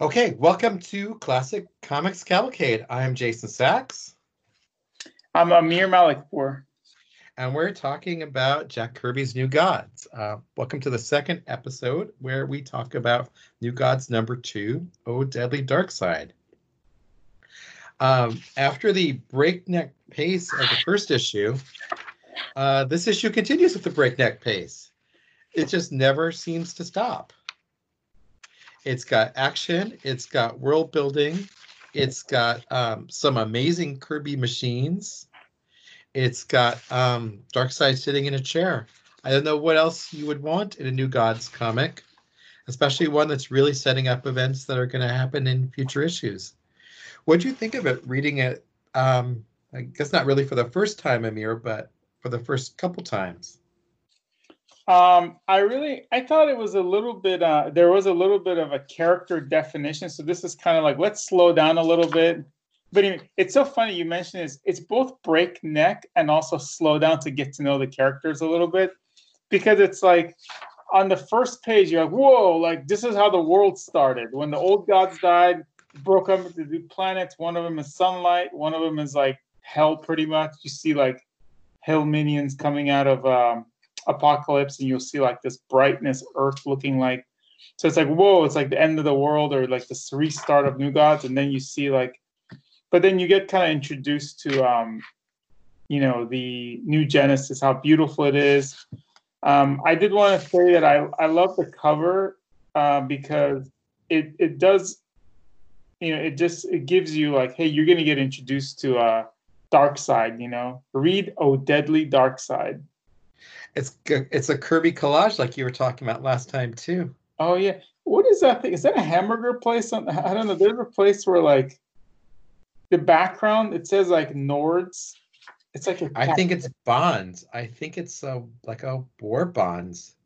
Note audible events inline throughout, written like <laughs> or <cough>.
Okay, welcome to Classic Comics Cavalcade. I'm Jason Sachs. I'm Amir Malikpour. And we're talking about Jack Kirby's New Gods. Uh, welcome to the second episode where we talk about New Gods number two, Oh Deadly Dark Side. Um, after the breakneck pace of the first issue, uh, this issue continues with the breakneck pace. It just never seems to stop. It's got action. It's got world building. It's got um, some amazing Kirby machines. It's got um, Darkseid sitting in a chair. I don't know what else you would want in a New Gods comic, especially one that's really setting up events that are going to happen in future issues. What do you think of it reading it? Um, I guess not really for the first time, Amir, but for the first couple times. Um, I really, I thought it was a little bit. Uh, there was a little bit of a character definition. So this is kind of like let's slow down a little bit. But anyway, it's so funny you mentioned is it's both breakneck and also slow down to get to know the characters a little bit, because it's like on the first page you're like, whoa, like this is how the world started. When the old gods died, broke up into two planets. One of them is sunlight. One of them is like hell, pretty much. You see like hell minions coming out of. Um, Apokolips and you'll see like this brightness earth looking like. So it's like whoa it's like the end of the world or like the restart of new gods. And then you see like but then you get kind of introduced to um you know the new genesis how beautiful it is. Um i did want to say that i i love the cover uh, because it it does you know it just it gives you like hey you're gonna get introduced to uh side. you know? Read oh deadly Darkseid it's it's a Kirby collage like you were talking about last time too. Oh yeah, what is that thing? Is that a hamburger place? On, I don't know. There's a place where like the background it says like Nords. It's like a I think it's Bonds. I think it's a, like a war bonds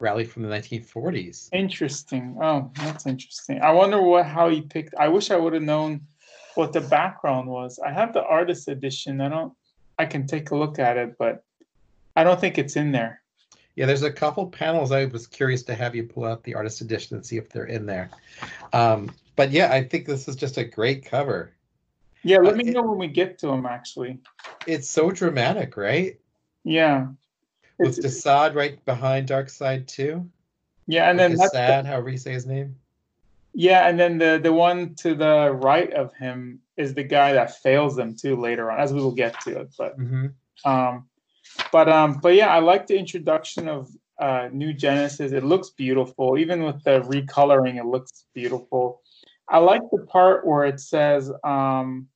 rally from the 1940s. Interesting. Oh, that's interesting. I wonder what how he picked. I wish I would have known what the background was. I have the artist edition. I don't. I can take a look at it, but I don't think it's in there. Yeah, there's a couple panels. I was curious to have you pull out the artist edition and see if they're in there. Um, but yeah, I think this is just a great cover. Yeah, let uh, me know when we get to them. Actually, it's so dramatic, right? Yeah. With Desaad right behind Darkseid too. Yeah, and then that's sad. The, however you say his name. Yeah, and then the the one to the right of him is the guy that fails them too later on, as we will get to it. But mm-hmm. um, but um, but yeah, I like the introduction of uh, New Genesis. It looks beautiful, even with the recoloring. It looks beautiful. I like the part where it says um,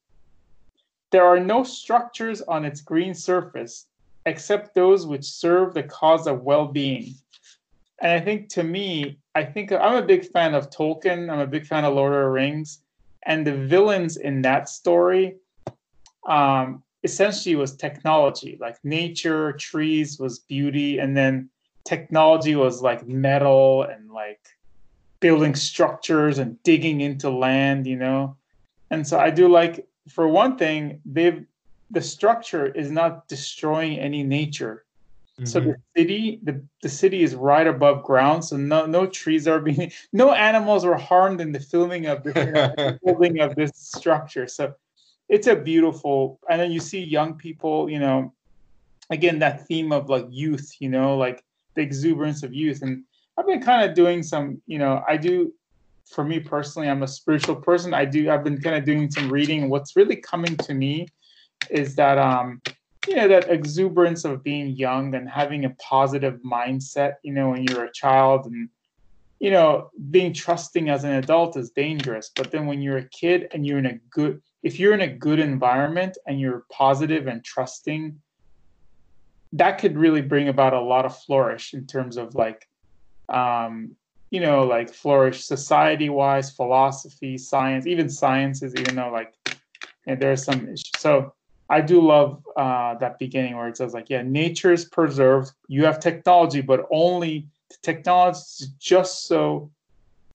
there are no structures on its green surface except those which serve the cause of well-being. And I think to me, I think I'm a big fan of Tolkien. I'm a big fan of Lord of the Rings, and the villains in that story um, essentially was technology like nature trees was beauty and then technology was like metal and like building structures and digging into land you know and so i do like for one thing they've the structure is not destroying any nature mm-hmm. so the mm-hmm. city the, the city is right above ground so no no trees are <laughs> being no animals were harmed in the filming of the <laughs> building of this structure so it's a beautiful and then you see young people you know again that theme of like youth you know like the exuberance of youth. And i've been kind of doing some you know i do for me personally i'm a spiritual person. I do i've been kind of doing some reading. What's really coming to me is that um you know that exuberance of being young and having a positive mindset you know when you're a child. And you know being trusting as an adult is dangerous. But then when you're a kid and you're in a good if you're in a good environment and you're positive and trusting, that could really bring about a lot of flourish in terms of like, um, you know, like flourish society wise, philosophy, science, even sciences, even though like know, there are some issues. So I do love uh, that beginning where it says like, yeah, nature is preserved. You have technology, but only technology is just so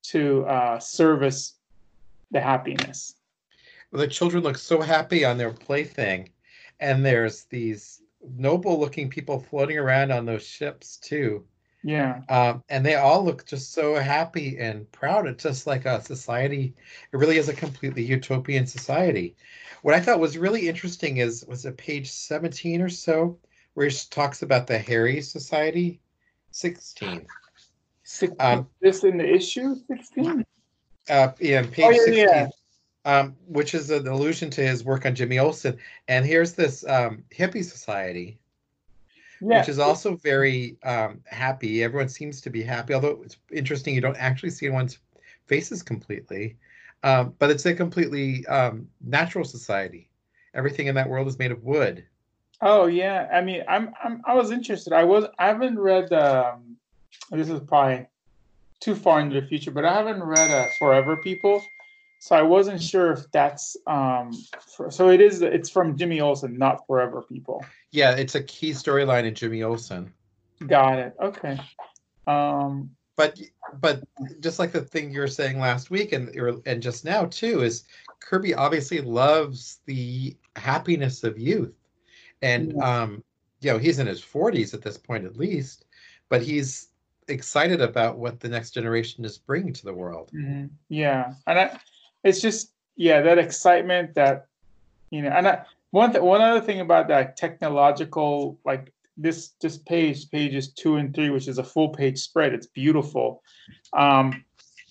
to uh, service the happiness the children look so happy on their plaything, and there's these noble looking people floating around on those ships too. Yeah. Um, and they all look just so happy and proud. It's just like a society. It really is a completely utopian society. What I thought was really interesting is was it page 17 or so, where he talks about the Hairy Society? 16. Um, this in the issue 16? Uh, yeah, page oh, yeah, 16. Yeah. Um, which is an allusion to his work on Jimmy Olsen. And here's this um, hippie society yeah. which is also very um, happy. Everyone seems to be happy, although it's interesting you don't actually see anyone's faces completely. Um, but it's a completely um, natural society. Everything in that world is made of wood. Oh yeah, I mean, I'm, I'm I was interested. I was I haven't read. Um, this is probably too far into the future, but I haven't read uh, Forever People. So I wasn't sure if that's um for, so it is it's from Jimmy Olsen, not Forever People. Yeah, it's a key storyline in Jimmy Olsen. Got it. Okay. Um but but just like the thing you were saying last week and and just now too is Kirby obviously loves the happiness of youth. And yeah. um you know, he's in his 40s at this point at least, but he's excited about what the next generation is bringing to the world. Mm-hmm. Yeah. And I it's just yeah that excitement that you know and I, one th- one other thing about that technological like this this page pages two and three which is a full page spread it's beautiful. Um,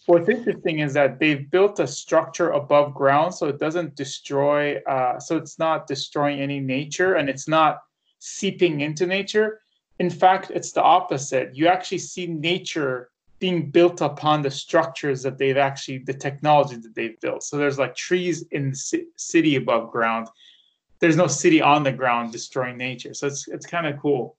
what's interesting is that they've built a structure above ground so it doesn't destroy uh, so it's not destroying any nature and it's not seeping into nature. In fact it's the opposite. You actually see nature being built upon the structures that they've actually the technology that they've built. So there's like trees in the city above ground. There's no city on the ground destroying nature. So it's it's kind of cool.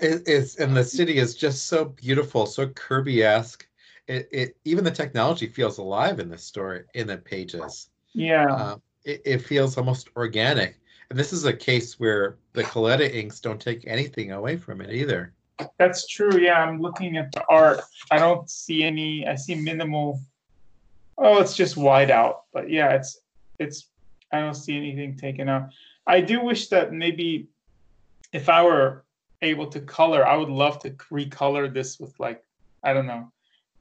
It, it's and the city is just so beautiful so kirby-esque. It, it even the technology feels alive in the story in the pages. Yeah. Uh, it, it feels almost organic. And this is a case where the Colletta inks don't take anything away from it either that's true. Yeah, I'm looking at the art. I don't see any. I see minimal. Oh, it's just white out. But yeah, it's it's. I don't see anything taken out. I do wish that maybe if I were able to color, I would love to recolor this with like I don't know,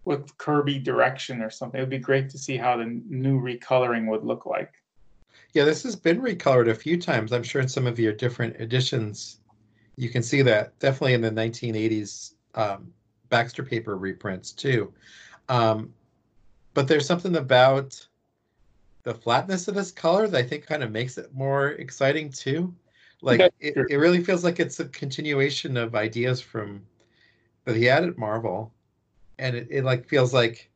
with Kirby direction or something. It would be great to see how the new recoloring would look like. Yeah, this has been recolored a few times. I'm sure in some of your different editions you can see that definitely in the 1980s um, Baxter paper reprints too. Um, but there's something about the flatness of this color that I think kind of makes it more exciting too. Like it, it really feels like it's a continuation of ideas from that he had at Marvel, and it, it like feels like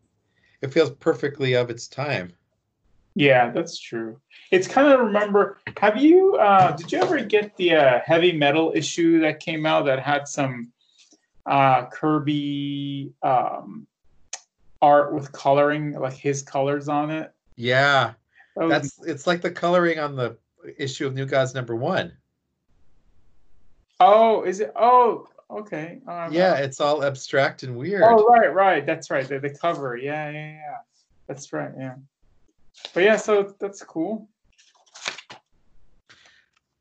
it feels perfectly of its time. Yeah, that's true. It's kind of remember. Have you? Uh, did you ever get the uh, heavy metal issue that came out that had some uh, Kirby um, art with coloring, like his colors on it? Yeah, that that's it's like the coloring on the issue of New Gods number one. Oh, is it? Oh, okay. Um, yeah, it's all abstract and weird. Oh, right, right. That's right. The, the cover. Yeah, yeah, yeah. That's right. Yeah but yeah, so that's cool.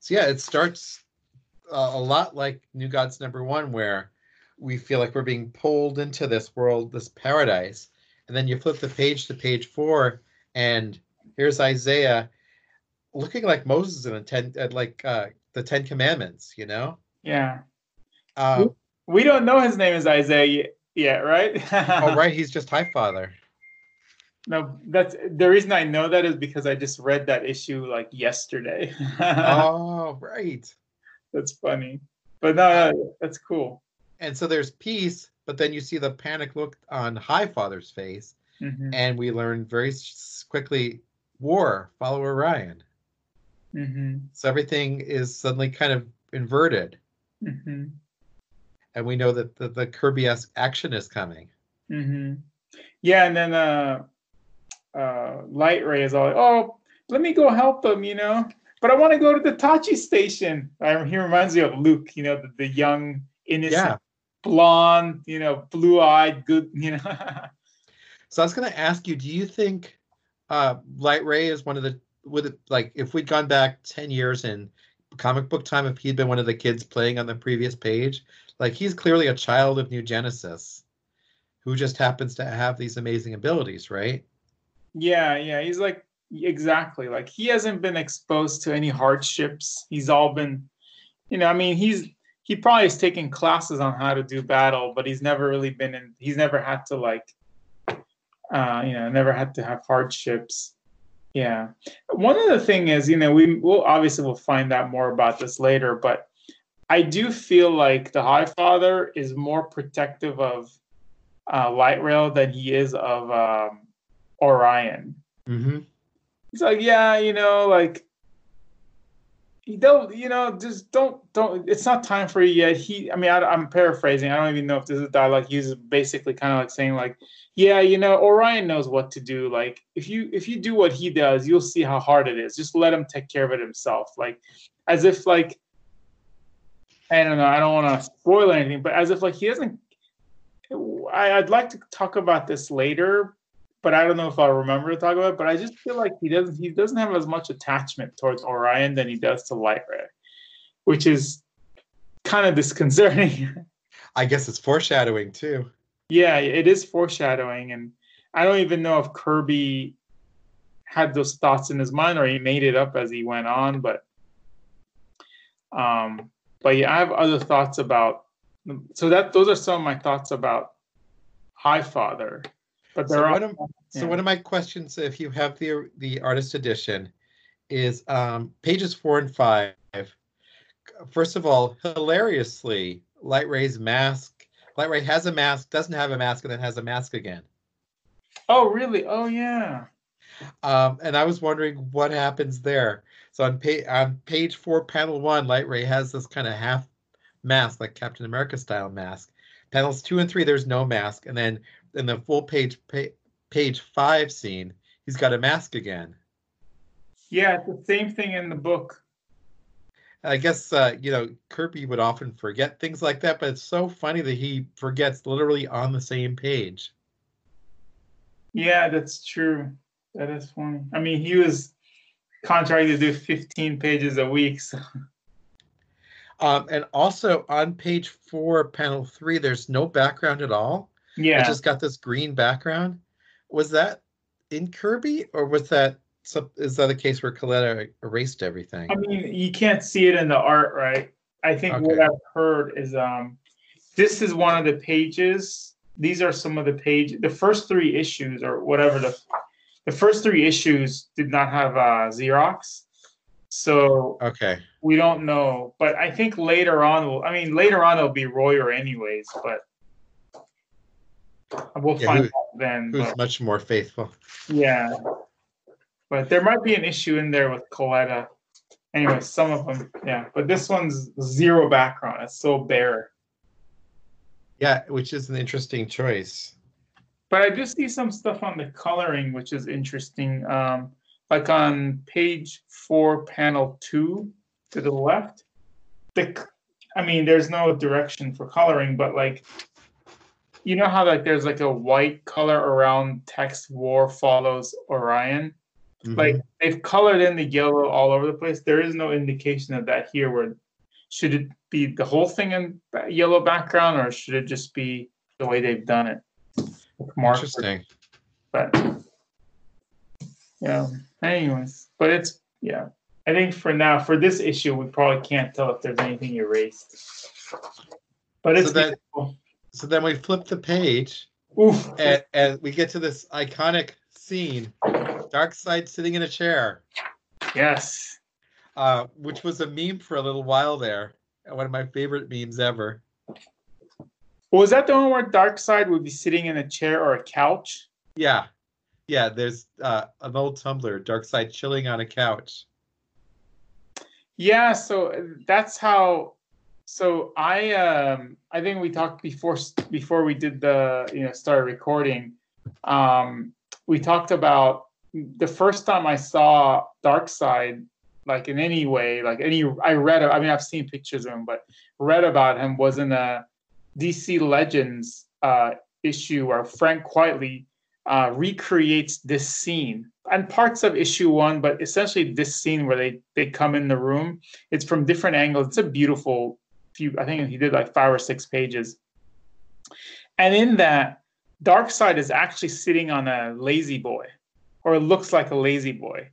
So yeah, it starts uh, a lot like New Gods number one, where we feel like we're being pulled into this world, this paradise, and then you flip the page to page four, and here's Isaiah looking like Moses in the ten, like uh, the Ten Commandments, you know? Yeah. Um, we don't know his name is Isaiah yet, right? <laughs> oh, right. He's just High Father. No, that's the reason I know that is because I just read that issue like yesterday. <laughs> oh, right. That's funny. But no, that's cool. And so there's peace, but then you see the panic look on High Father's face, mm-hmm. and we learn very quickly war, follow Orion. Mm-hmm. So everything is suddenly kind of inverted. Mm-hmm. And we know that the, the Kirby esque action is coming. Mm-hmm. Yeah, and then uh, uh, Light Ray is all like, oh, let me go help them, you know. But I want to go to the Tachi station. I, he reminds me of Luke, you know, the, the young, innocent, yeah. blonde, you know, blue-eyed, good, you know. <laughs> so I was going to ask you, do you think uh, Light Ray is one of the would it like if we'd gone back 10 years in comic book time if he'd been one of the kids playing on the previous page. Like he's clearly a child of New Genesis who just happens to have these amazing abilities, right? Yeah, yeah. He's like exactly like he hasn't been exposed to any hardships. He's all been, you know, I mean, he's he probably has taken classes on how to do battle, but he's never really been in. He's never had to like, uh, you know, never had to have hardships. Yeah. One other thing is, you know, we will obviously we'll find out more about this later, but I do feel like the High Father is more protective of uh, Light Ray than he is of um, Orion. Mm-hmm. He's like, yeah, you know, like you don't, you know, just don't, don't. It's not time for you yet. He, I mean, I, am paraphrasing. I don't even know if this is dialogue. He's basically kind of like saying, like, yeah, you know, Orion knows what to do. Like, if you if you do what he does, you'll see how hard it is. Just let him take care of it himself. Like, as if like, I don't know. I don't want to spoil anything, but as if like he doesn't. I, I'd like to talk about this later, but I don't know if I'll remember to talk about it. But I just feel like he doesn't he doesn't have as much attachment towards Orion than he does to Light Ray, which is kind of disconcerting. <laughs> I guess it's foreshadowing too. Yeah, it is foreshadowing, and I don't even know if Kirby had those thoughts in his mind or he made it up as he went on. But um, but yeah, I have other thoughts about. So that those are some of my thoughts about High Father. But there so are. One of, yeah. So one of my questions, if you have the the artist edition, is um, pages four and five. First of all, hilariously, Light Ray's mask. Light Ray has a mask, doesn't have a mask, and then has a mask again. Oh, really? Oh, yeah. Um, and I was wondering what happens there. So on page on page four, panel one, Light Ray has this kind of half mask, like Captain America style mask. Panels two and three, there's no mask, and then in the full page page five scene, he's got a mask again. Yeah, it's the same thing in the book. I guess uh, you know Kirby would often forget things like that, but it's so funny that he forgets literally on the same page. Yeah, that's true. That is funny. I mean, he was contracted to do 15 pages a week. So. Um, and also on page four, panel three, there's no background at all. Yeah. It just got this green background. Was that in Kirby or was that some, is that a case where Colletta erased everything? I mean, you can't see it in the art, right? I think okay. what I've heard is um this is one of the pages. These are some of the page the first three issues or whatever the the first three issues did not have uh Xerox. So okay, we don't know, but I think later on, I mean, later on it'll be Royer anyways, but We'll yeah, find who, out then. Who's but, much more faithful? Yeah, but there might be an issue in there with Colletta. Anyway, some of them, yeah. But this one's zero background. It's so bare. Yeah, which is an interesting choice. But I do see some stuff on the coloring, which is interesting. Um, like on page four, panel two, to the left. The, I mean, there's no direction for coloring, but like you know how like there's like a white color around text war follows Orion? Mm-hmm. Like they've colored in the yellow all over the place. There is no indication of that here. Where should it be the whole thing in yellow background, or should it just be the way they've done it? Interesting. But yeah. Anyways, but it's yeah. I think for now, for this issue, we probably can't tell if there's anything erased. But it's so that, so then we flip the page, Oof. And, and we get to this iconic scene: Darkseid sitting in a chair. Yes. Uh, which was a meme for a little while there. One of my favorite memes ever. Was that the one where Darkseid would be sitting in a chair or a couch? Yeah. Yeah, there's uh, an old Tumblr, Darkseid chilling on a couch. Yeah, so that's how so I um I think we talked before before we did the you know started recording. Um, we talked about the first time I saw Darkseid like in any way like any I read I mean I've seen pictures of him but read about him was in a DC Legends uh, issue where Frank Quitely uh, recreates this scene and parts of issue one, but essentially this scene where they they come in the room. It's from different angles. It's a beautiful few. I think he did like five or six pages, and in that, Darkseid is actually sitting on a lazy boy, or it looks like a lazy boy,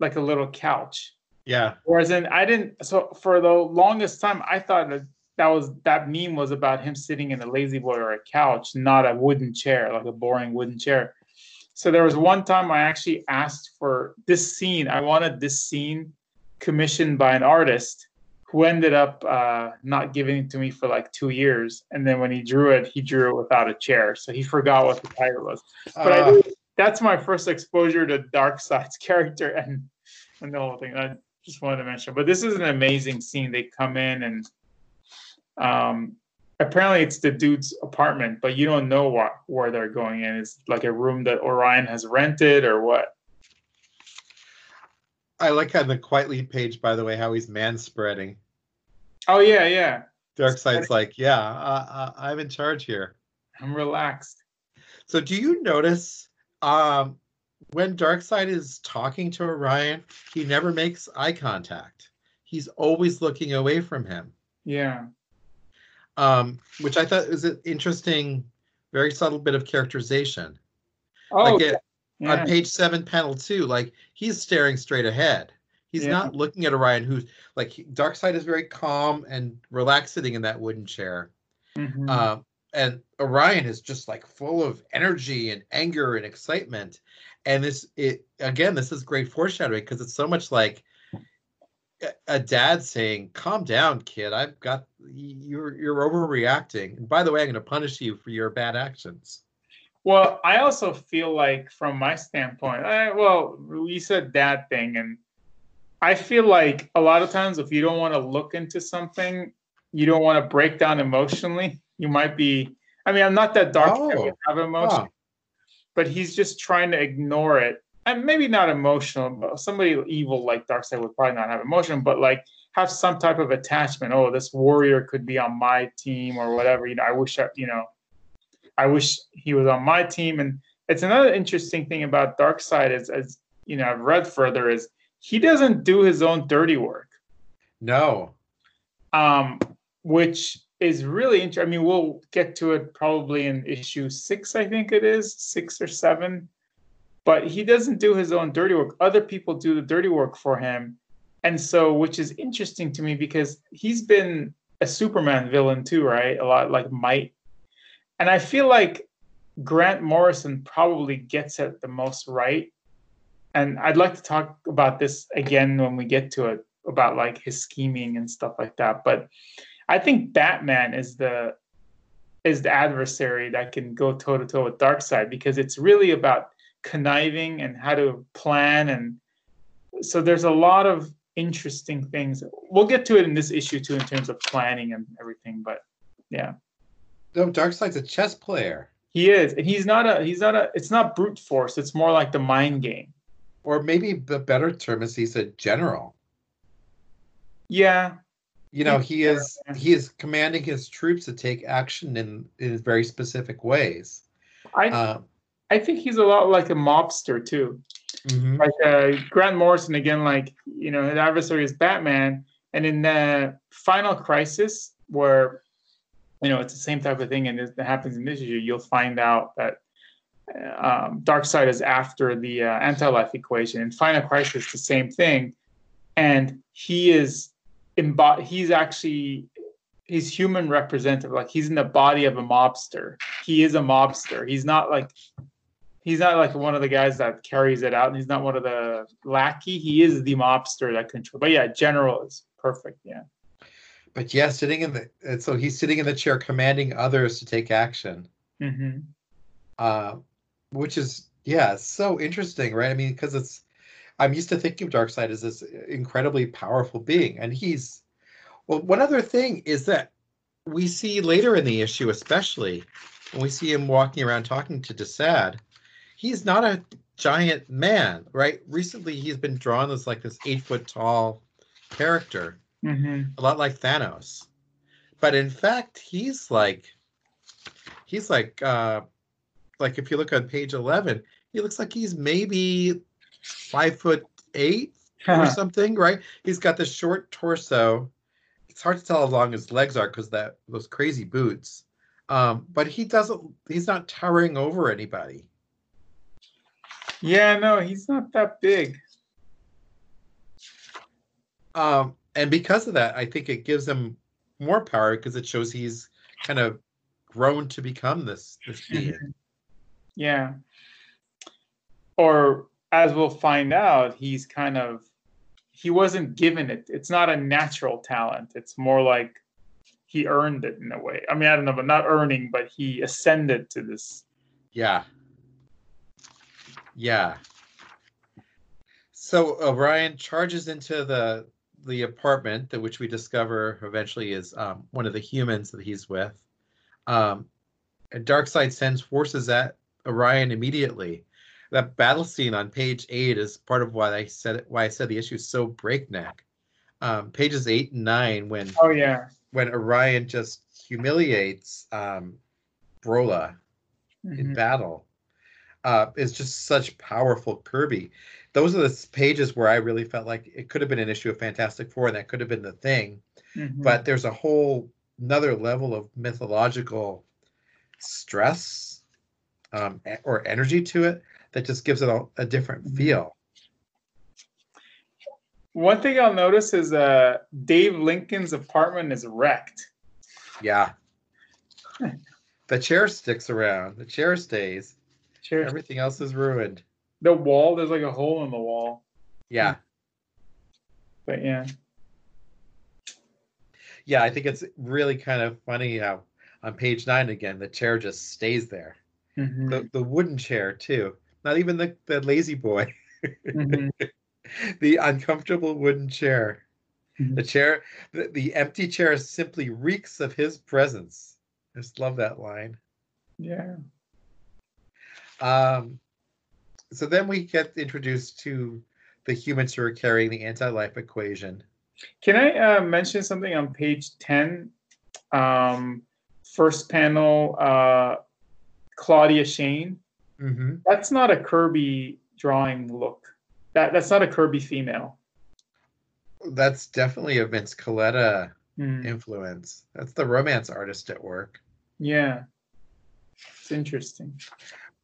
like a little couch. Yeah. Whereas in I didn't. So for the longest time, I thought that that was that meme was about him sitting in a lazy boy or a couch, not a wooden chair, like a boring wooden chair. So there was one time I actually asked for this scene. I wanted this scene commissioned by an artist who ended up uh, not giving it to me for like two years. And then when he drew it, he drew it without a chair. So he forgot what the title was. But uh, I, that's my first exposure to Darkseid's <laughs> character and, and the whole thing. I just wanted to mention. But this is an amazing scene. They come in and um, apparently it's the dude's apartment, but you don't know what where they're going in. It's like a room that Orion has rented or what. I like on the Quitely page, by the way, how he's man spreading. Oh yeah, yeah. Darkseid's like, yeah, uh, uh, I'm in charge here. I'm relaxed. So, do you notice um, when Darkseid is talking to Orion, he never makes eye contact. He's always looking away from him. Yeah um, which I thought was an interesting, very subtle bit of characterization. Oh, like it, yeah. on page seven, panel two, like he's staring straight ahead. He's yeah. not looking at Orion, who's like Darkseid is very calm and relaxed sitting in that wooden chair. Mm-hmm. Uh, and Orion is just like full of energy and anger and excitement. And this, it again, this is great foreshadowing because it's so much like a dad saying, "Calm down, kid. I've got you're you're overreacting. And by the way, I'm going to punish you for your bad actions." Well, I also feel like, from my standpoint, I, well, we said dad thing, and I feel like a lot of times if you don't want to look into something, you don't want to break down emotionally. You might be. I mean, I'm not that dark. Oh, have emotion, huh. but he's just trying to ignore it and maybe not emotional, but somebody evil like Darkseid would probably not have emotion, but like have some type of attachment. Oh, this warrior could be on my team or whatever. You know, I wish I, you know, I wish he was on my team. And it's another interesting thing about Darkseid is, as you know, I've read further is he doesn't do his own dirty work. No. Um, which is really interesting. I mean, we'll get to it probably in issue six, I think it is six or seven but he doesn't do his own dirty work. Other people do the dirty work for him. And so, which is interesting to me because he's been a Superman villain too, right? A lot like Might. And I feel like Grant Morrison probably gets it the most right. And I'd like to talk about this again when we get to it about like his scheming and stuff like that. But I think Batman is the is the adversary that can go toe to toe with Darkseid because it's really about conniving and how to plan and so there's a lot of interesting things we'll get to it in this issue too in terms of planning and everything but yeah no darkseid's a chess player. He is. And he's not a he's not a it's not brute force. It's more like the mind game. Or maybe the better term is he's a general. Yeah. You know he is he is commanding his troops to take action in in very specific ways. I uh, I think he's a lot like a mobster too. Mm-hmm. Like uh, Grant Morrison again, like you know, his adversary is Batman, and in the Final Crisis, where you know it's the same type of thing, and it happens in this issue, you'll find out that uh, um, Darkseid is after the uh, anti-life equation. In Final Crisis, the same thing, and he is imbo- He's actually he's human representative. Like he's in the body of a mobster. He is a mobster. He's not like he's not like one of the guys that carries it out, and he's not one of the lackey. He is the mobster that controls. But yeah, general is perfect. Yeah. But yeah, sitting in the so he's sitting in the chair, commanding others to take action. Mm-hmm. Uh, which is yeah, so interesting, right? I mean, because it's I'm used to thinking of Darkseid as this incredibly powerful being, and he's well. One other thing is that we see later in the issue, especially when we see him walking around talking to Desaad, he's not a giant man, right? Recently, he's been drawn as like this eight foot tall character, mm-hmm. a lot like Thanos. But in fact, he's like he's like uh, like if you look on page 11, he looks like he's maybe five foot eight <laughs> or something, right? He's got this short torso. It's hard to tell how long his legs are because that those crazy boots. Um, but he doesn't. He's not towering over anybody. Yeah, no, he's not that big. Um, and because of that, I think it gives him more power because it shows he's kind of grown to become this this being. Yeah. Or as we'll find out, he's kind of he wasn't given it. It's not a natural talent. It's more like he earned it in a way. I mean, I don't know, but not earning, but he ascended to this. Yeah. Yeah. So Orion charges into the the apartment that which we discover eventually is um, one of the humans that he's with. Um, and Darkseid sends forces at Orion immediately. That battle scene on page eight is part of why I said why I said the issue is so breakneck. Um, pages eight and nine, when oh yeah, when Orion just humiliates um, Brola mm-hmm. in battle, uh, is just such powerful Kirby those are the pages where I really felt like it could have been an issue of Fantastic Four, and that could have been the thing. Mm-hmm. But there's a whole another level of mythological stress um, or energy to it that just gives it a, a different mm-hmm. feel. One thing I'll notice is uh, Dave Lincoln's apartment is wrecked. Yeah. <laughs> the chair sticks around. The chair stays. Chair Everything else is ruined the wall. There's like a hole in the wall. Yeah. But yeah. Yeah, I think it's really kind of funny how on page nine again the chair just stays there. Mm-hmm. The the wooden chair too. Not even the, the lazy boy. Mm-hmm. <laughs> the uncomfortable wooden chair. Mm-hmm. The chair the, the empty chair simply reeks of his presence. I just love that line. Yeah. Um so then we get introduced to the humans who are carrying the anti-life equation. Can I uh, mention something on page 10? Um, first panel, uh, Claudia Shane. Mm-hmm. That's not a Kirby drawing look. That That's not a Kirby female. That's definitely a Vince Colletta mm. influence. That's the romance artist at work. Yeah. It's interesting.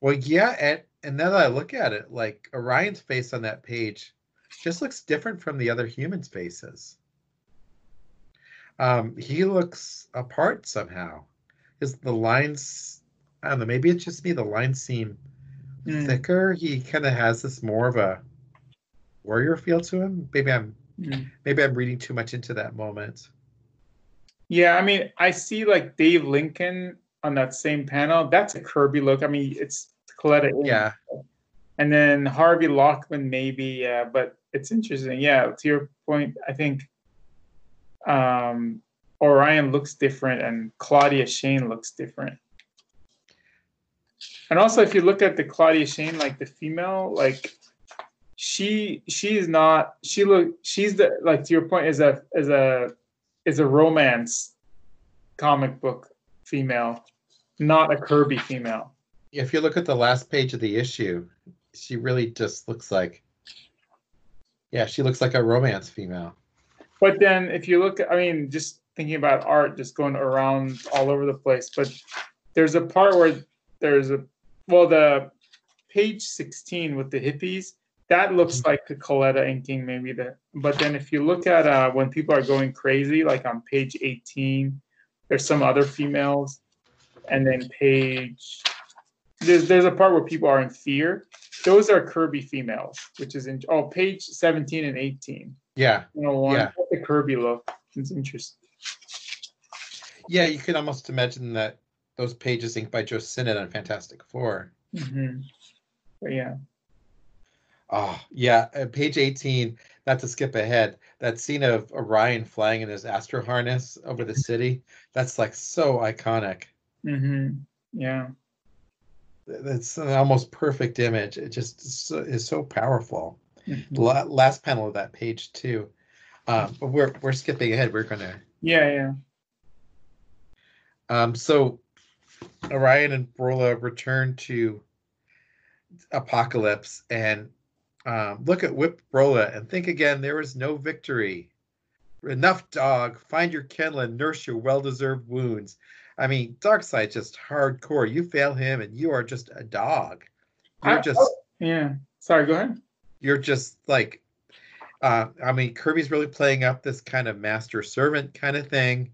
Well, yeah, and and now that I look at it, like Orion's face on that page just looks different from the other humans' faces. Um, he looks apart somehow. Is the lines? I don't know. Maybe it's just me. The lines seem mm. thicker. He kind of has this more of a warrior feel to him. Maybe I'm mm. maybe I'm reading too much into that moment. Yeah, I mean, I see like Dave Lincoln on that same panel. That's a Kirby look. I mean, it's Colletta. Yeah. And then Harvey Lockman, maybe, yeah, but it's interesting. Yeah, to your point, I think um, Orion looks different and Claudia Shane looks different. And also, if you look at the Claudia Shane, like the female, like she she's not she look she's the like to your point is a is a is a romance comic book female, not a Kirby female if you look at the last page of the issue, she really just looks like, yeah, she looks like a romance female. But then if you look, I mean, just thinking about art, just going around all over the place. But there's a part where there's a, well, the page 16 with the hippies, that looks mm-hmm. like the Colletta inking, maybe that. But then if you look at uh, when people are going crazy, like on page 18, there's some other females, and then page there's there's a part where people are in fear. Those are Kirby females, which is in oh page 17 and 18. Yeah. You know, one, yeah. the Kirby look. It's interesting. Yeah, you can almost imagine that those pages inked by Joe Sinnott on Fantastic 4 mm-hmm. But yeah. Oh yeah, uh, page 18. Not to skip ahead, that scene of Orion flying in his astro harness over the city. That's like so iconic. Mm-hmm. Yeah that's an almost perfect image. It just is so powerful. Mm-hmm. last panel of that page too. Um, but we're we're skipping ahead. We're gonna. Yeah, yeah. Um, so Orion and Brola return to Apokolips and um, look at Whip Brola and think again there is no victory. Enough, dog. Find your kennel and nurse your well deserved wounds. I mean, Darkseid just hardcore. You fail him and you are just a dog. You're I- just oh, yeah. Sorry, go ahead. you're just like uh, I mean, Kirby's really playing up this kind of master servant kind of thing,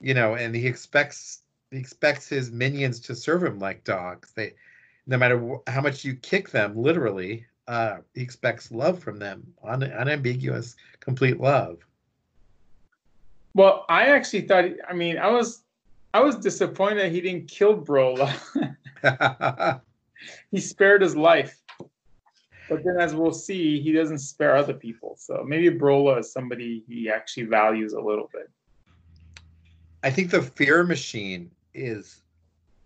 you know, and he expects he expects his minions to serve him like dogs. They, no matter wh- how much you kick them, literally, uh, he expects love from them, un- unambiguous, complete love. Well, I actually thought. I mean, I was, I was disappointed he didn't kill Brola. <laughs> he spared his life. But then, as we'll see, he doesn't spare other people. So maybe Brola is somebody he actually values a little bit. I think the Fear Machine is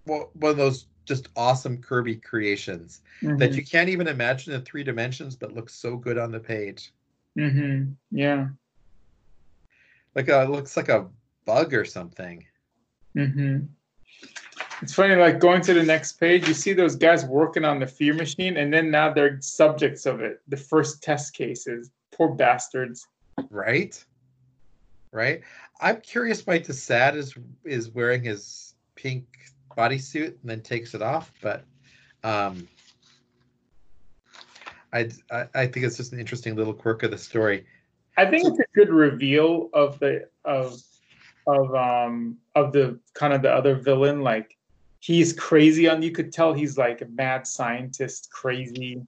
well, one of those just awesome Kirby creations that you can't even imagine in three dimensions, but looks so good on the page. Mm-hmm. Yeah. Like a looks like a bug or something. Mm-hmm. It's funny, like going to the next page, you see those guys working on the fear machine, and then now they're subjects of it. The first test cases. Poor bastards. Right? Right? I'm curious why Desaad is is wearing his pink bodysuit and then takes it off, but um I, I I think it's just an interesting little quirk of the story. I think it's a good reveal of the of of um of the kind of the other villain. Like he's crazy on you could tell he's like a mad scientist, crazy.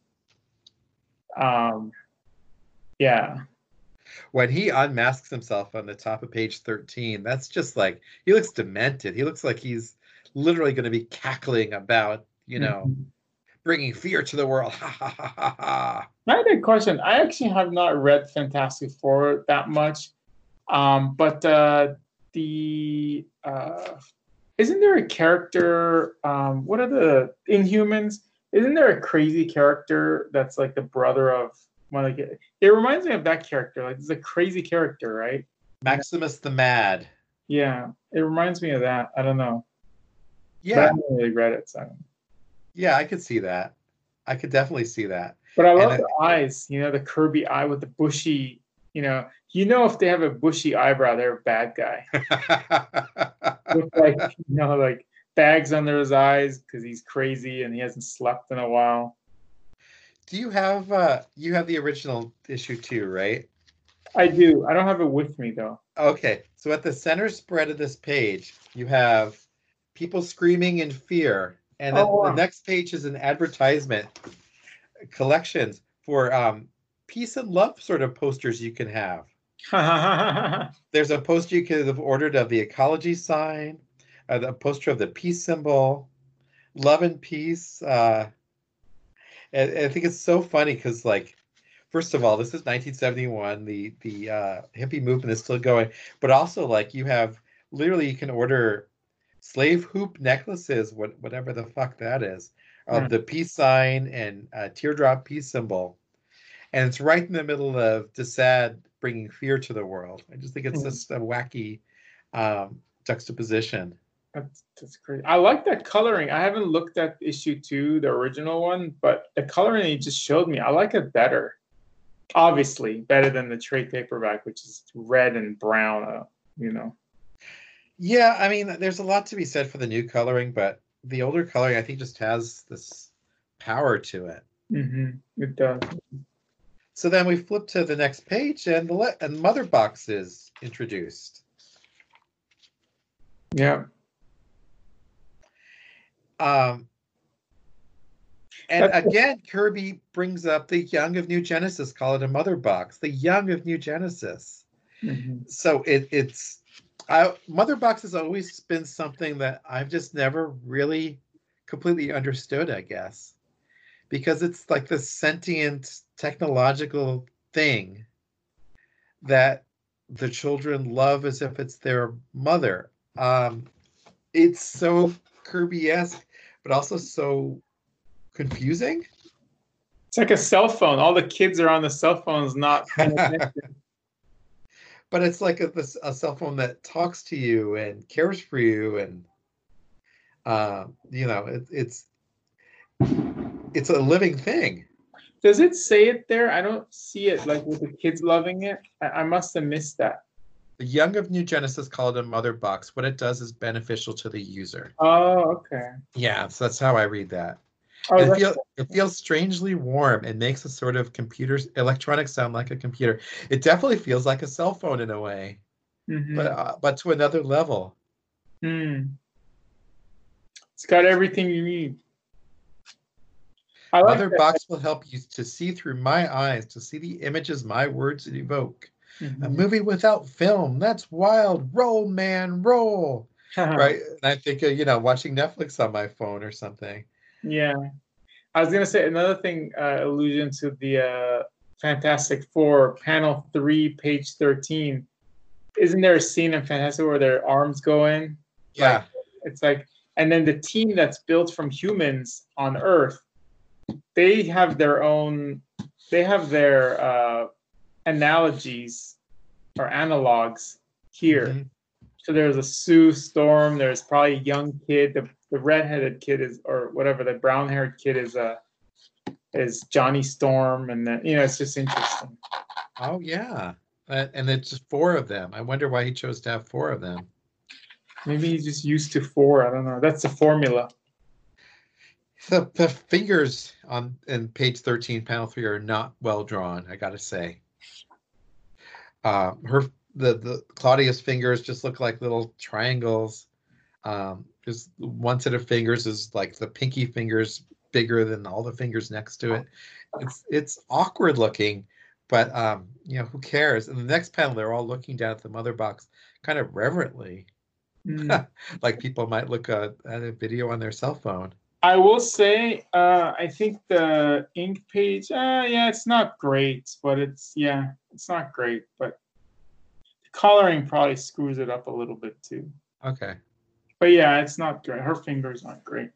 Um yeah. When he unmasks himself on the top of page 13, that's just like he looks demented. He looks like he's literally going to be cackling about, you know, Mhm. bringing fear to the world. <laughs> Ha ha ha ha ha. I had a question. I actually have not read Fantastic Four that much, um, but uh, the uh, isn't there a character? Um, what are the Inhumans? Isn't there a crazy character that's like the brother of one of the? It reminds me of that character. Like it's a crazy character, right? Maximus the Mad. Yeah, it reminds me of that. I don't know. But I Yeah, haven't really read it, so. I yeah, I could see that. I could definitely see that. But I And love I- the eyes, you know, the Kirby eye with the bushy, you know, you know if they have a bushy eyebrow, they're a bad guy. <laughs> With like, you know, like bags under his eyes because he's crazy and he hasn't slept in a while. Do you have uh you have the original issue too, right? I do. I don't have it with me though. Okay, so at the center spread of this page, you have people screaming in fear, and then Oh, wow. the next page is an advertisement collections for um, peace and love sort of posters you can have. <laughs> There's a poster you could have ordered of the ecology sign, uh, the poster of the peace symbol, love and peace. Uh, and, and I think it's so funny because, like, first of all, this is 1971. The the uh, hippie movement is still going, but also like you have literally you can order slave hoop necklaces, what whatever the fuck that is, of Hmm. the peace sign and uh, teardrop peace symbol, and it's right in the middle of Desaad bringing fear to the world. I just think it's Hmm. just a wacky um, juxtaposition. That's, that's crazy. I like that coloring. I haven't looked at issue two, the original one, but the coloring you just showed me, I like it better. Obviously, better than the trade paperback, which is red and brown. Uh, you know. Yeah, I mean, there's a lot to be said for the new coloring, but the older coloring I think just has this power to it. hmm It does. So then we flip to the next page, and the and Mother Box is introduced. Yeah. Um, and That's- again, Kirby brings up the Young of New Genesis, call it a Mother Box, the Young of New Genesis. Mhm. So it, it's I, Mother Box has always been something that I've just never really completely understood, I guess, because it's like the sentient technological thing that the children love as if it's their mother. Um, it's so Kirby-esque, but also so confusing. It's like a cell phone. All the kids are on the cell phones, not <laughs> but it's like a, a cell phone that talks to you and cares for you and Uh, you know, it, it's it's a living thing. Does it say it there? I don't see it like with the kids loving it. I, I must have missed that. The Young of New Genesis called a mother box. What it does is beneficial to the user. Oh, okay. Yeah, so that's how I read that. Oh, it, feel, it feels strangely warm. It makes a sort of computer electronics sound like a computer. It definitely feels like a cell phone in a way, Mhm. but uh, but to another level. Hmm. It's got everything you need. I like Mother that. box will help you to see through my eyes, to see the images my words evoke. A Mhm. movie without film. That's wild. Roll, man, roll. <laughs> right? And I think, uh, you know, watching Netflix on my phone or something. Yeah. I was gonna say another thing, uh, allusion to the uh, Fantastic Four, panel three, page thirteen. Isn't there a scene in Fantastic where their arms go in? Yeah. It's like, and then the team that's built from humans on Earth, they have their own, they have their uh, analogies or analogs here. Mhm. So there's a Sue Storm. There's probably a young kid. The the redheaded kid is, or whatever, the brown haired kid is uh is Johnny Storm, and then you know it's just interesting. Oh, yeah. Uh, and it's just four of them. I wonder why he chose to have four of them. Maybe he's just used to four. I don't know. That's the formula. The, the fingers on in page 13, panel three, are not well drawn, I gotta say. Uh, her the, the Claudia's fingers just look like little triangles. Um, just one set of fingers is like the pinky fingers bigger than all the fingers next to it. It's it's awkward looking, but um, you know, who cares? In the next panel, they're all looking down at the mother box kind of reverently, Mm. <laughs> like people might look uh, at a video on their cell phone. I will say, uh, I think the ink page, uh, yeah, it's not great, but it's yeah, it's not great, but the coloring probably screws it up a little bit too. Okay. But yeah, it's not great. Her fingers aren't great.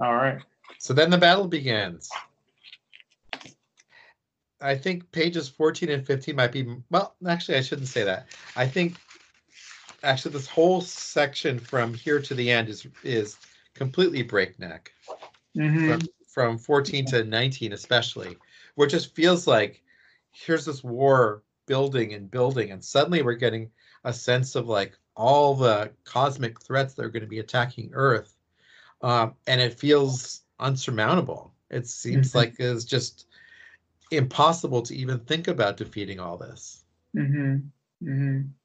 All right. So then the battle begins. I think pages 14 and 15 might be, well, actually, I shouldn't say that. I think actually this whole section from here to the end is is completely breakneck. Hmm from, from 14 to 19 especially where it just feels like here's this war building and building and suddenly we're getting a sense of like all the cosmic threats that are going to be attacking earth um, and it feels unsurmountable. It seems Mhm. like it's just impossible to even think about defeating all this. Hmm hmm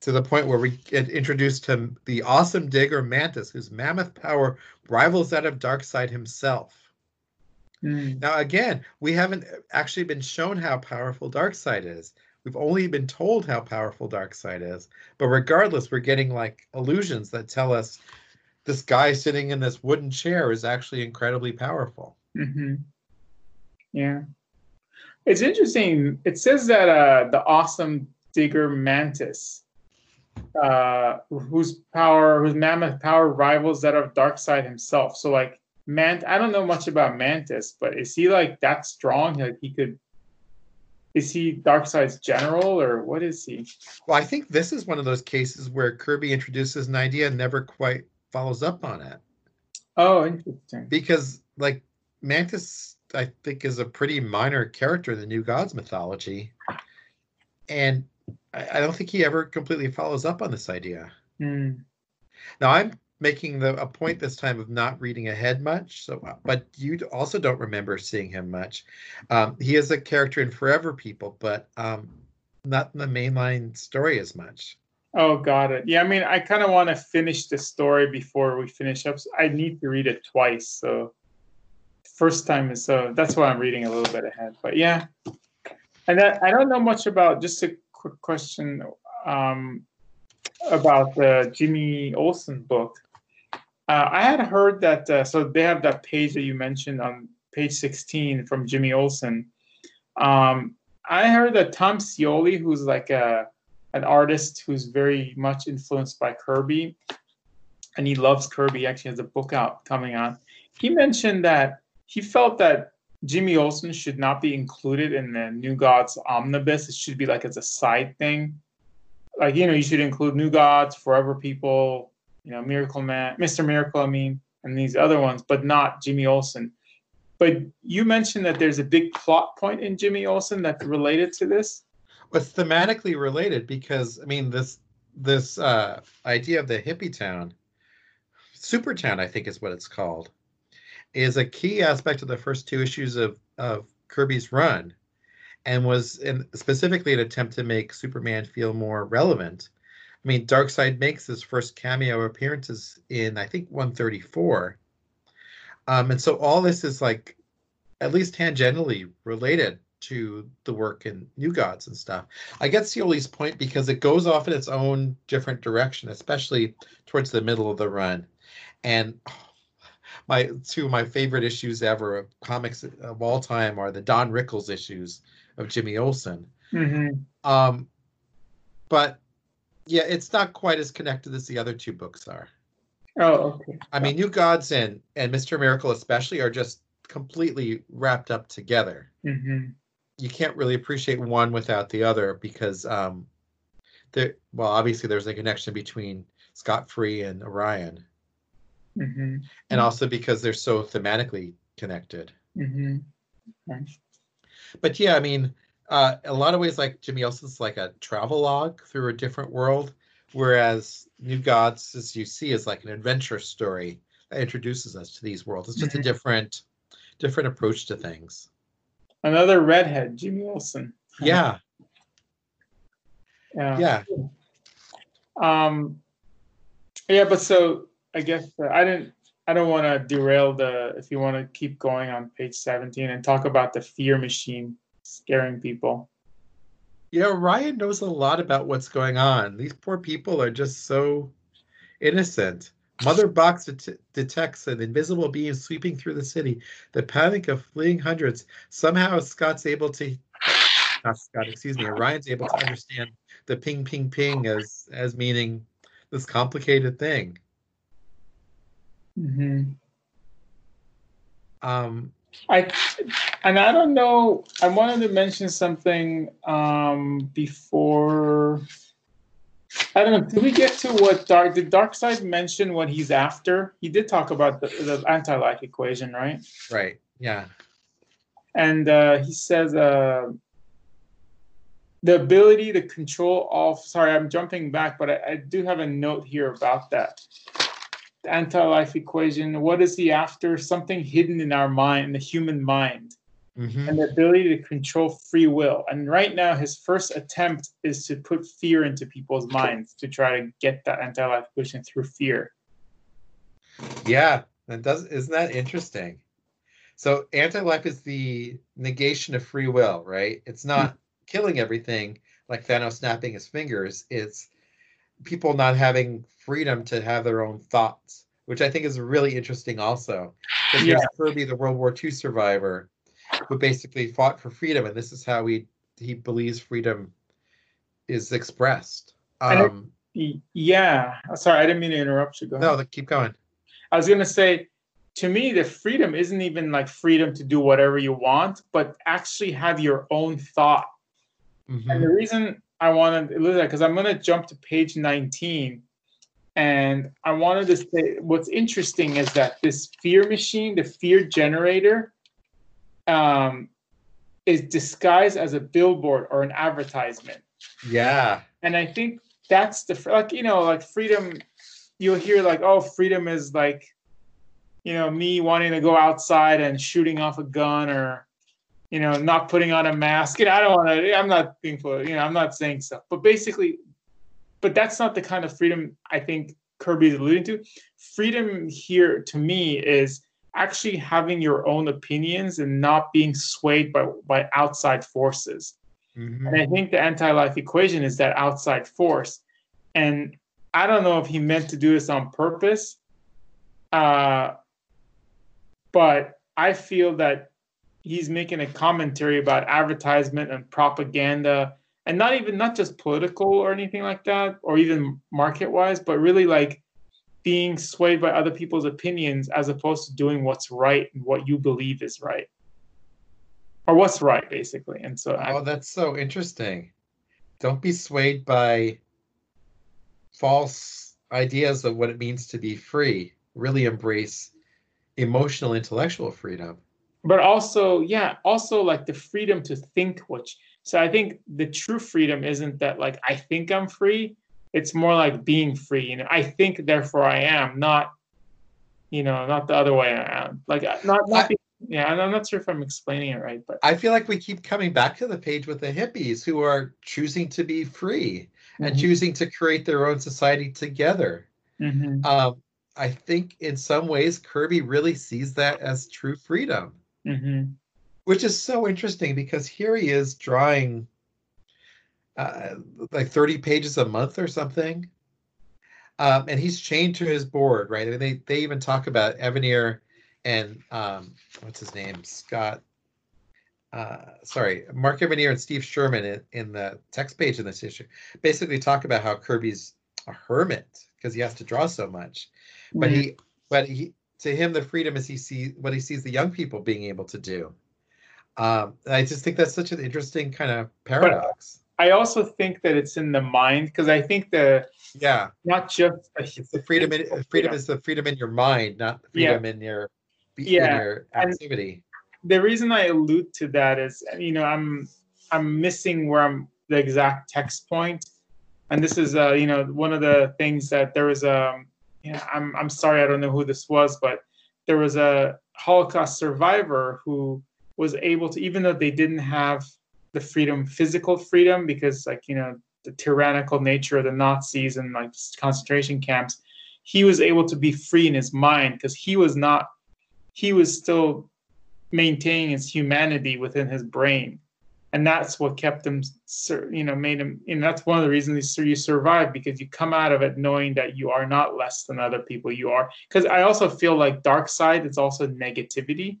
to the point where we get introduced to the awesome digger mantis whose mammoth power rivals that of darkseid himself mm Now, again, we haven't actually been shown how powerful Darkseid is. We've only been told how powerful Darkseid is. But regardless, we're getting like illusions that tell us this guy sitting in this wooden chair is actually incredibly powerful. hmm Yeah. It's interesting. It says that uh, the awesome digger mantis, uh, whose power, whose mammoth power rivals that of Darkseid himself. So like Mant, I don't know much about Mantis, but is he like that strong? Like he could. Is he Darkseid's general or what is he? Well, I think this is one of those cases where Kirby introduces an idea and never quite follows up on it. Oh, interesting. Because, like, Mantis, I think, is a pretty minor character in the New Gods mythology. And I, I don't think he ever completely follows up on this idea. Hmm. Now I'm making the a point this time of not reading ahead much. So, but you also don't remember seeing him much. Um, he is a character in Forever People, but um, not in the mainline story as much. Oh, got it. Yeah, I mean, I kind of want to finish the story before we finish up. So I need to read it twice. So first time is so that's why I'm reading a little bit ahead. But yeah, and that, I don't know much about. Just a quick question um, about the Jimmy Olsen book. Uh, I had heard that. Uh, so they have that page that you mentioned on page 16 from Jimmy Olsen. Um, I heard that Tom Scioli, who's like a an artist who's very much influenced by Kirby, and he loves Kirby. Actually has a book out coming on. He mentioned that he felt that Jimmy Olsen should not be included in the New Gods omnibus. It should be like as a side thing. like you know you should include New Gods, Forever People, you know Miracle Man, Mr. Miracle, I mean, and these other ones, but not Jimmy Olsen. But you mentioned that there's a big plot point in Jimmy Olsen that's related to this. Well, it's thematically related because I mean this this uh, idea of the hippie town, Supertown, I think is what it's called, is a key aspect of the first two issues of of Kirby's run, and was in, specifically an attempt to make Superman feel more relevant. I mean, Darkseid makes his first cameo appearances in I think 134, um, and so all this is like at least tangentially related to the work in New Gods and stuff. I get Scioli's point because it goes off in its own different direction, especially towards the middle of the run. And oh, my two of my favorite issues ever of comics of all time are the Don Rickles issues of Jimmy Olsen. Mm-hmm. Um, but yeah, it's not quite as connected as the other two books are. Oh, okay. I mean, New Gods and and Mister Miracle especially are just completely wrapped up together. Mm-hmm you can't really appreciate one without the other because um there well obviously there's a connection between Scott Free and Orion. Mm-hmm. And also because they're so thematically connected. Mm-hmm. Okay. But yeah, I mean, uh, a lot of ways, like Jimmy Olsen's like a travel log through a different world, whereas New Gods, as you see, is like an adventure story that introduces us to these worlds. It's just mm-hmm. a different, different approach to things. Another redhead, Jimmy Olsen. Yeah. <laughs> yeah. Yeah. Um. Yeah, but so I guess uh, I didn't. I don't want to derail the. If you want to keep going on page seventeen and talk about the fear machine scaring people. Yeah, Orion knows a lot about what's going on. These poor people are just so innocent. Mother Box det- detects an invisible being sweeping through the city. The panic of fleeing hundreds. Somehow Scott's able to, not Scott, excuse me, Orion's able to understand the ping, ping, ping as as meaning this complicated thing. Mm-hmm. Um, I and I don't know. I wanted to mention something um, before I don't know. Did we get to what Dark did Darkseid mention what he's after? He did talk about the, the anti-life equation, right? Right. Yeah. And uh, he says uh, the ability to control all. Sorry, I'm jumping back, but I, I do have a note here about that. The anti-life equation. What is he after? Something hidden in our mind, in the human mind mm-hmm. and the ability to control free will. And right now, his first attempt is to put fear into people's minds to try to get that anti-life equation through fear. Yeah, that does. Isn't that interesting? So anti-life is the negation of free will, right? It's not mm-hmm. killing everything like Thanos snapping his fingers. It's people not having freedom to have their own thoughts, which I think is really interesting also. Because yeah. Kirby, the World War II survivor, who basically fought for freedom, and this is how he he believes freedom is expressed. Um, yeah, sorry, I didn't mean to interrupt you. Go no, keep going. I was gonna say, to me, the freedom isn't even like freedom to do whatever you want, but actually have your own thought. Mm-hmm. And the reason I wanted to because I'm gonna jump to page 19. And I wanted to say what's interesting is that this fear machine, the fear generator, um, is disguised as a billboard or an advertisement. Yeah. And I think that's the like you know like freedom. You'll hear like oh freedom is like, you know me wanting to go outside and shooting off a gun or, you know not putting on a mask. And I don't want to. I'm not being for you know I'm not saying so. But basically, but that's not the kind of freedom I think Kirby is alluding to. Freedom here to me is actually having your own opinions and not being swayed by, by outside forces. Mm-hmm. And I think the anti life equation is that outside force. And I don't know if he meant to do this on purpose, uh, but I feel that he's making a commentary about advertisement and propaganda and not even not just political or anything like that or even market wise but really like being swayed by other people's opinions as opposed to doing what's right and what you believe is right. Or what's right basically and so oh I, that's so interesting. Don't be swayed by false ideas of what it means to be free. Really embrace emotional intellectual freedom but also yeah also like the freedom to think which so i think the true freedom isn't that like i think i'm free it's more like being free you know i think therefore i am not you know not the other way around like uh, not, not I, yeah i'm not sure if i'm explaining it right but i feel like we keep coming back to the page with the hippies who are choosing to be free and mm-hmm. choosing to create their own society together mm-hmm. um, i think in some ways kirby really sees that as true freedom mm-hmm. which is so interesting because here he is drawing uh, like 30 pages a month or something um, and he's chained to his board right I mean, they, they even talk about evanier and um, what's his name scott uh, sorry, Mark Evanier and Steve Sherman in, in, the text page in this issue basically talk about how Kirby's a hermit because he has to draw so much. Mm-hmm. But he, but he, to him, the freedom is he sees what he sees the young people being able to do. Um, I just think that's such an interesting kind of paradox. But I also think that it's in the mind because I think the yeah not just it's the freedom in, freedom, freedom is the freedom in your mind, not the freedom yeah. in your yeah. in your activity. And the reason I allude to that is you know I'm I'm missing where I'm the exact text point, and this is uh you know one of the things that there was a um, yeah, I'm I'm sorry, I don't know who this was, but there was a Holocaust survivor who was able to, even though they didn't have the freedom, physical freedom, because like you know the tyrannical nature of the Nazis and like concentration camps, he was able to be free in his mind because he was not, he was still maintaining his humanity within his brain and that's what kept him you know made them and that's one of the reasons you survive because you come out of it knowing that you are not less than other people you are because i also feel like Darkseid is also negativity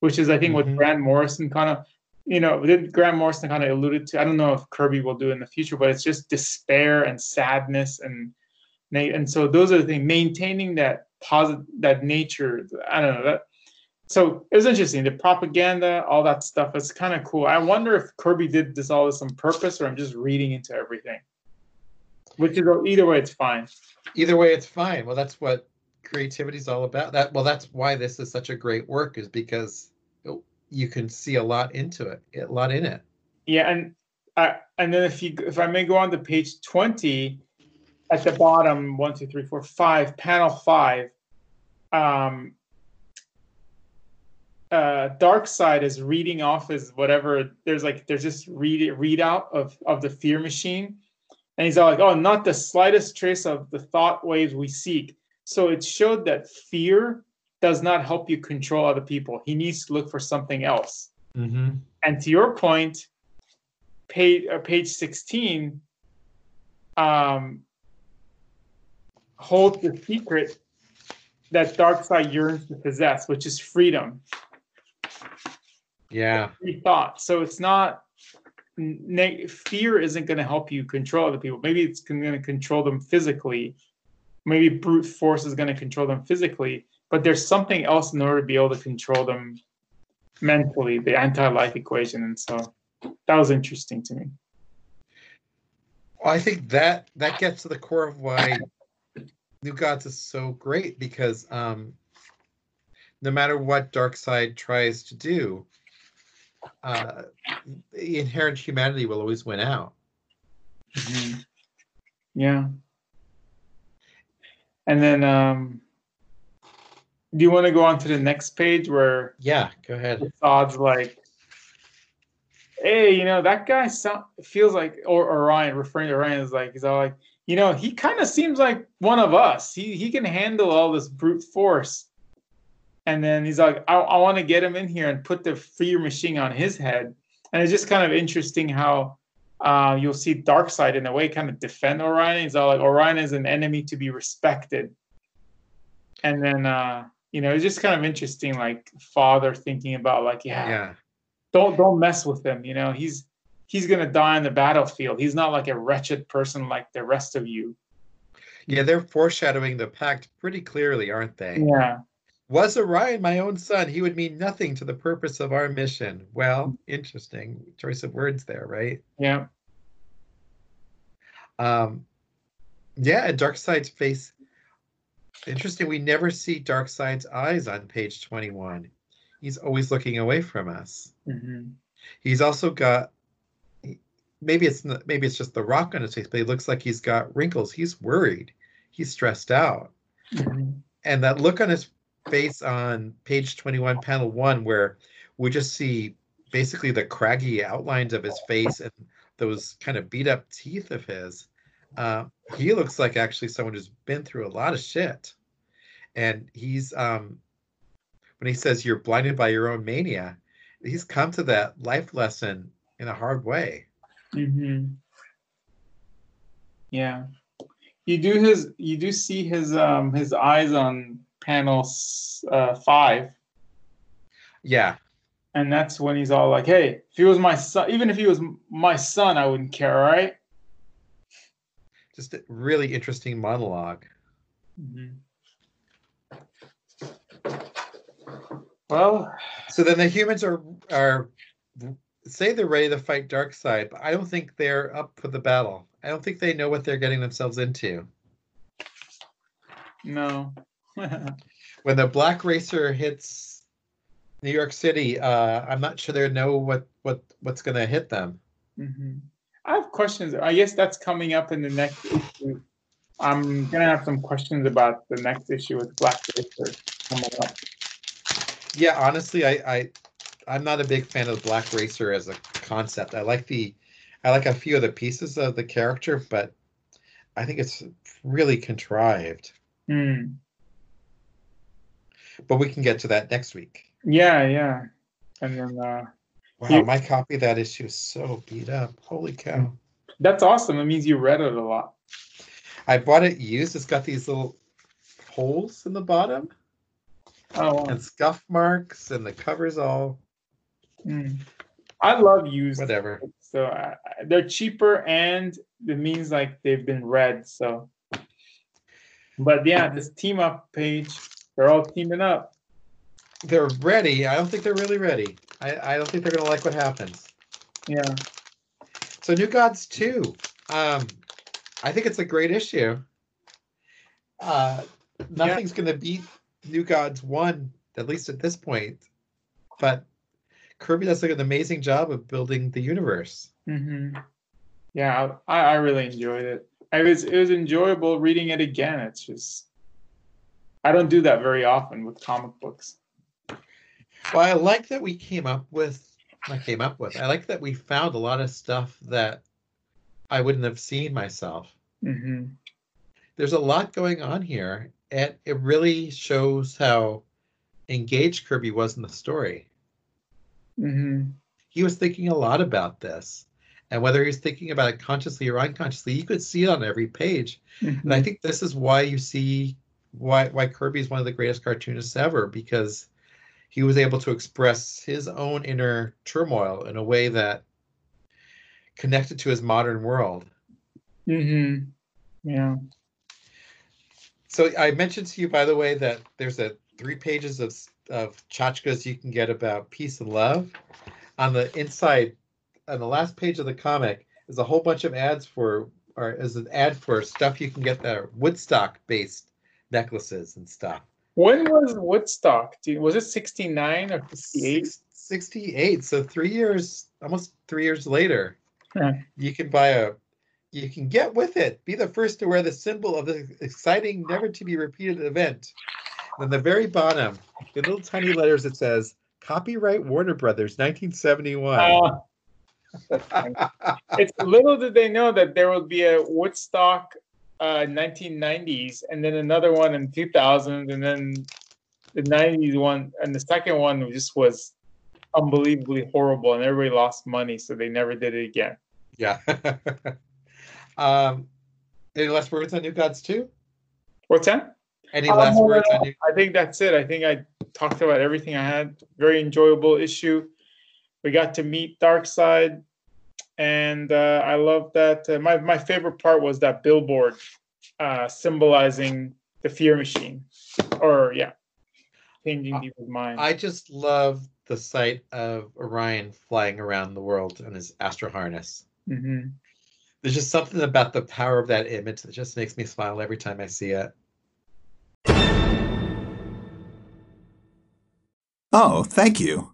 which is i think mm-hmm. what grant morrison kind of you know did. grant morrison kind of alluded to i don't know if kirby will do in the future but it's just despair and sadness and and so those are the things maintaining that positive that nature i don't know that so it was interesting. The propaganda, all that stuff is kind of cool. I wonder if Kirby did this all this on purpose, or I'm just reading into everything. Which is either way, it's fine. Either way, it's fine. Well, that's what creativity is all about. That well, that's why this is such a great work, is because you can see a lot into it, a lot in it. Yeah, and uh, and then if you if I may go on to page twenty, at the bottom, one, two, three, four, five, panel five. Um, uh, side is reading off his whatever. There's like there's just read readout of of the fear machine, and he's all like, "Oh, not the slightest trace of the thought waves we seek." So it showed that fear does not help you control other people. He needs to look for something else. Mm-hmm. And to your point, page uh, page sixteen um, holds the secret that Darkseid yearns to possess, which is freedom. Yeah. Thought. So it's not fear isn't going to help you control other people. Maybe it's going to control them physically. Maybe brute force is going to control them physically, but there's something else in order to be able to control them mentally, the anti-life equation. And so that was interesting to me. Well, I think that that gets to the core of why New Gods is so great because um, no matter what Darkseid tries to do, uh, the inherent humanity will always win out. Mm-hmm. Yeah. And then, um, do you want to go on to the next page where? Yeah, go ahead. Odds like, hey, you know that guy sound, feels like, or Orion referring to Orion is like, he's all like, you know, he kind of seems like one of us. He he can handle all this brute force and then he's like, I, I want to get him in here and put the fear machine on his head. And it's just kind of interesting how uh, you'll see Darkseid in a way kind of defend Orion. He's all like, Orion is an enemy to be respected. And then, uh, you know, it's just kind of interesting, like father thinking about like, yeah, yeah, don't don't mess with him. You know, he's he's gonna die on the battlefield. He's not like a wretched person like the rest of you. Yeah, they're foreshadowing the pact pretty clearly, aren't they? Yeah. Was Orion my own son, he would mean nothing to the purpose of our mission. Well, interesting choice of words there, right? Yeah. Um, Yeah, and Darkseid's face. Interesting. We never see Darkseid's eyes on page 21. He's always looking away from us. Mm-hmm. He's also got maybe it's not, maybe it's just the rock on his face, but he looks like he's got wrinkles. He's worried. He's stressed out. Mm-hmm. And that look on his face on page 21, panel one, where we just see basically the craggy outlines of his face and those kind of beat up teeth of his. Uh, he looks like actually someone who's been through a lot of shit. And he's um, when he says you're blinded by your own mania, he's come to that life lesson in a hard way. Mm-hmm. Yeah, you do his. You do see his um his eyes on panel uh, five. Yeah, and that's when he's all like, "Hey, if he was my son, even if he was my son, I wouldn't care, right?" Just a really interesting monolog mm-hmm. Well, so then the humans are are say they're ready to fight Darkseid but I don't think they're up for the battle. I don't think they know what they're getting themselves into. No. <laughs> when the black racer hits New York City, uh, I'm not sure they know what what what's going to hit them. Mm-hmm. I have questions. I guess that's coming up in the next issue. I'm gonna have some questions about the next issue with Black Racer coming up. Yeah, honestly, I, I I'm not a big fan of Black Racer as a concept. I like the I like a few of the pieces of the character, but I think it's really contrived. Mm. But we can get to that next week. Yeah, yeah. And then uh Wow, you, my copy of that issue is so beat up. Holy cow. That's awesome. It means you read it a lot. I bought it used. It's got these little holes in the bottom. Oh. And scuff marks, and the cover's all. Mm. I love used. Whatever. So uh, they're cheaper, and it means like they've been read. So, but yeah, this team up page, they're all teaming up. They're ready. I don't think they're really ready. I, I don't think they're gonna like what happens. Yeah. So New Gods 2. Um, I think it's a great issue. Uh, nothing's yeah. gonna beat New Gods 1, at least at this point. But Kirby does like an amazing job of building the universe. Mm-hmm. Yeah, I, I really enjoyed it. It was it was enjoyable reading it again. It's just I don't do that very often with comic books. Well, I like that we came up with I came up with. I like that we found a lot of stuff that I wouldn't have seen myself. Mm-hmm. There's a lot going on here, and it really shows how engaged Kirby was in the story. Mm-hmm. He was thinking a lot about this, and whether he was thinking about it consciously or unconsciously, you could see it on every page. Mm-hmm. And I think this is why you see why why Kirby is one of the greatest cartoonists ever because he was able to express his own inner turmoil in a way that connected to his modern world. Mm-hmm. Yeah. So I mentioned to you, by the way, that there's a three pages of of tchotchkes you can get about peace and love. On the inside, on the last page of the comic, is a whole bunch of ads for, or is an ad for stuff you can get that are Woodstock based necklaces and stuff. When was Woodstock? Was it 69 or 58? 68. So three years, almost three years later, huh. you can buy a, you can get with it. Be the first to wear the symbol of this exciting, never to be repeated event. And the very bottom, in little tiny letters, it says, copyright Warner Brothers, 1971. Uh, <laughs> it's little did they know that there would be a Woodstock uh, 1990s, and then another one in 2000, and then the 90s one, and the second one just was unbelievably horrible, and everybody lost money, so they never did it again. Yeah. <laughs> um, any last words on New Gods 2? What's that? Any last um, words on New? I think that's it. I think I talked about everything I had. Very enjoyable issue. We got to meet Darkseid and uh, I love that. Uh, my my favorite part was that billboard uh, symbolizing the fear machine, or yeah, changing people's minds. I just love the sight of Orion flying around the world in his astro harness. Mm-hmm. there's just something about the power of that image that just makes me smile every time I see it. Oh, thank you.